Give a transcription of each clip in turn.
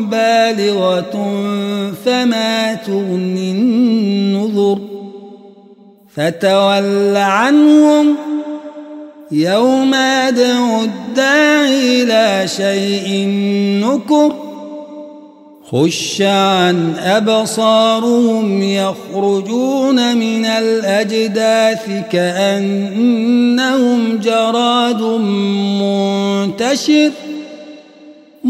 بالغة فما تغني النذر فتول عنهم يوم يدعو الداعي إلى شيء نكر خش عن أبصارهم يخرجون من الأجداث كأنهم جراد منتشر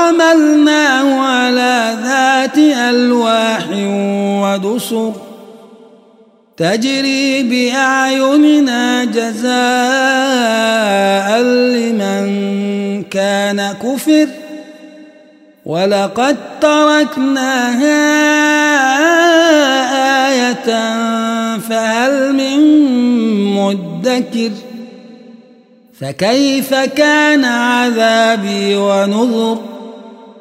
وحملناه على ذات ألواح ودسر تجري بأعيننا جزاء لمن كان كفر ولقد تركناها آية فهل من مدكر فكيف كان عذابي ونذر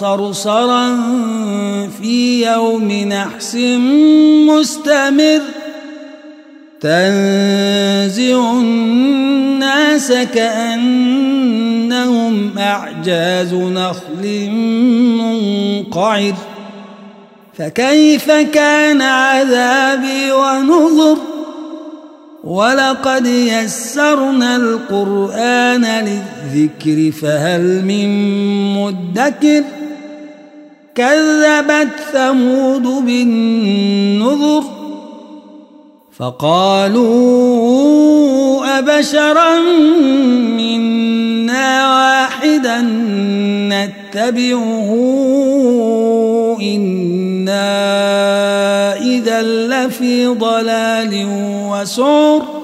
صرصرا في يوم نحس مستمر. تنزع الناس كأنهم أعجاز نخل منقعر. فكيف كان عذابي ونذر؟ ولقد يسرنا القرآن للذكر فهل من مدكر؟ كذبت ثمود بالنذر فقالوا أبشرا منا واحدا نتبعه إنا إذا لفي ضلال وسعر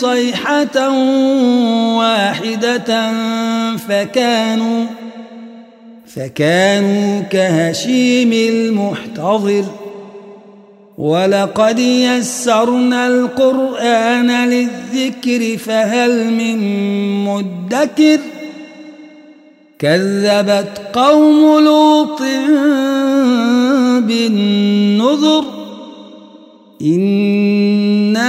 صيحة واحدة فكانوا فكانوا كهشيم المحتضر. ولقد يسرنا القرآن للذكر فهل من مدكر؟ كذبت قوم لوط بالنذر. إنا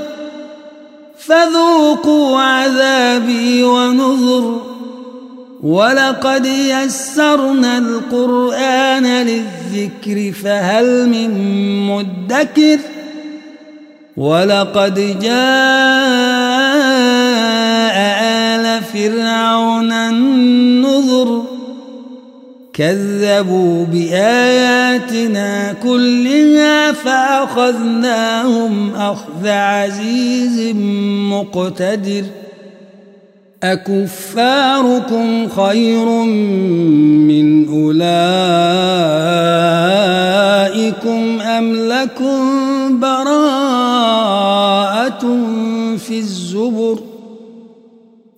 فذوقوا عذابي ونذر. ولقد يسرنا القرآن للذكر فهل من مدكر. ولقد جاء آل فرعون النذر كذبوا بآياتنا كلها فأخذناهم أخذ عزيز مقتدر. أكفاركم خير من أولئكم أم لكم براءة في الزبر ۖ؟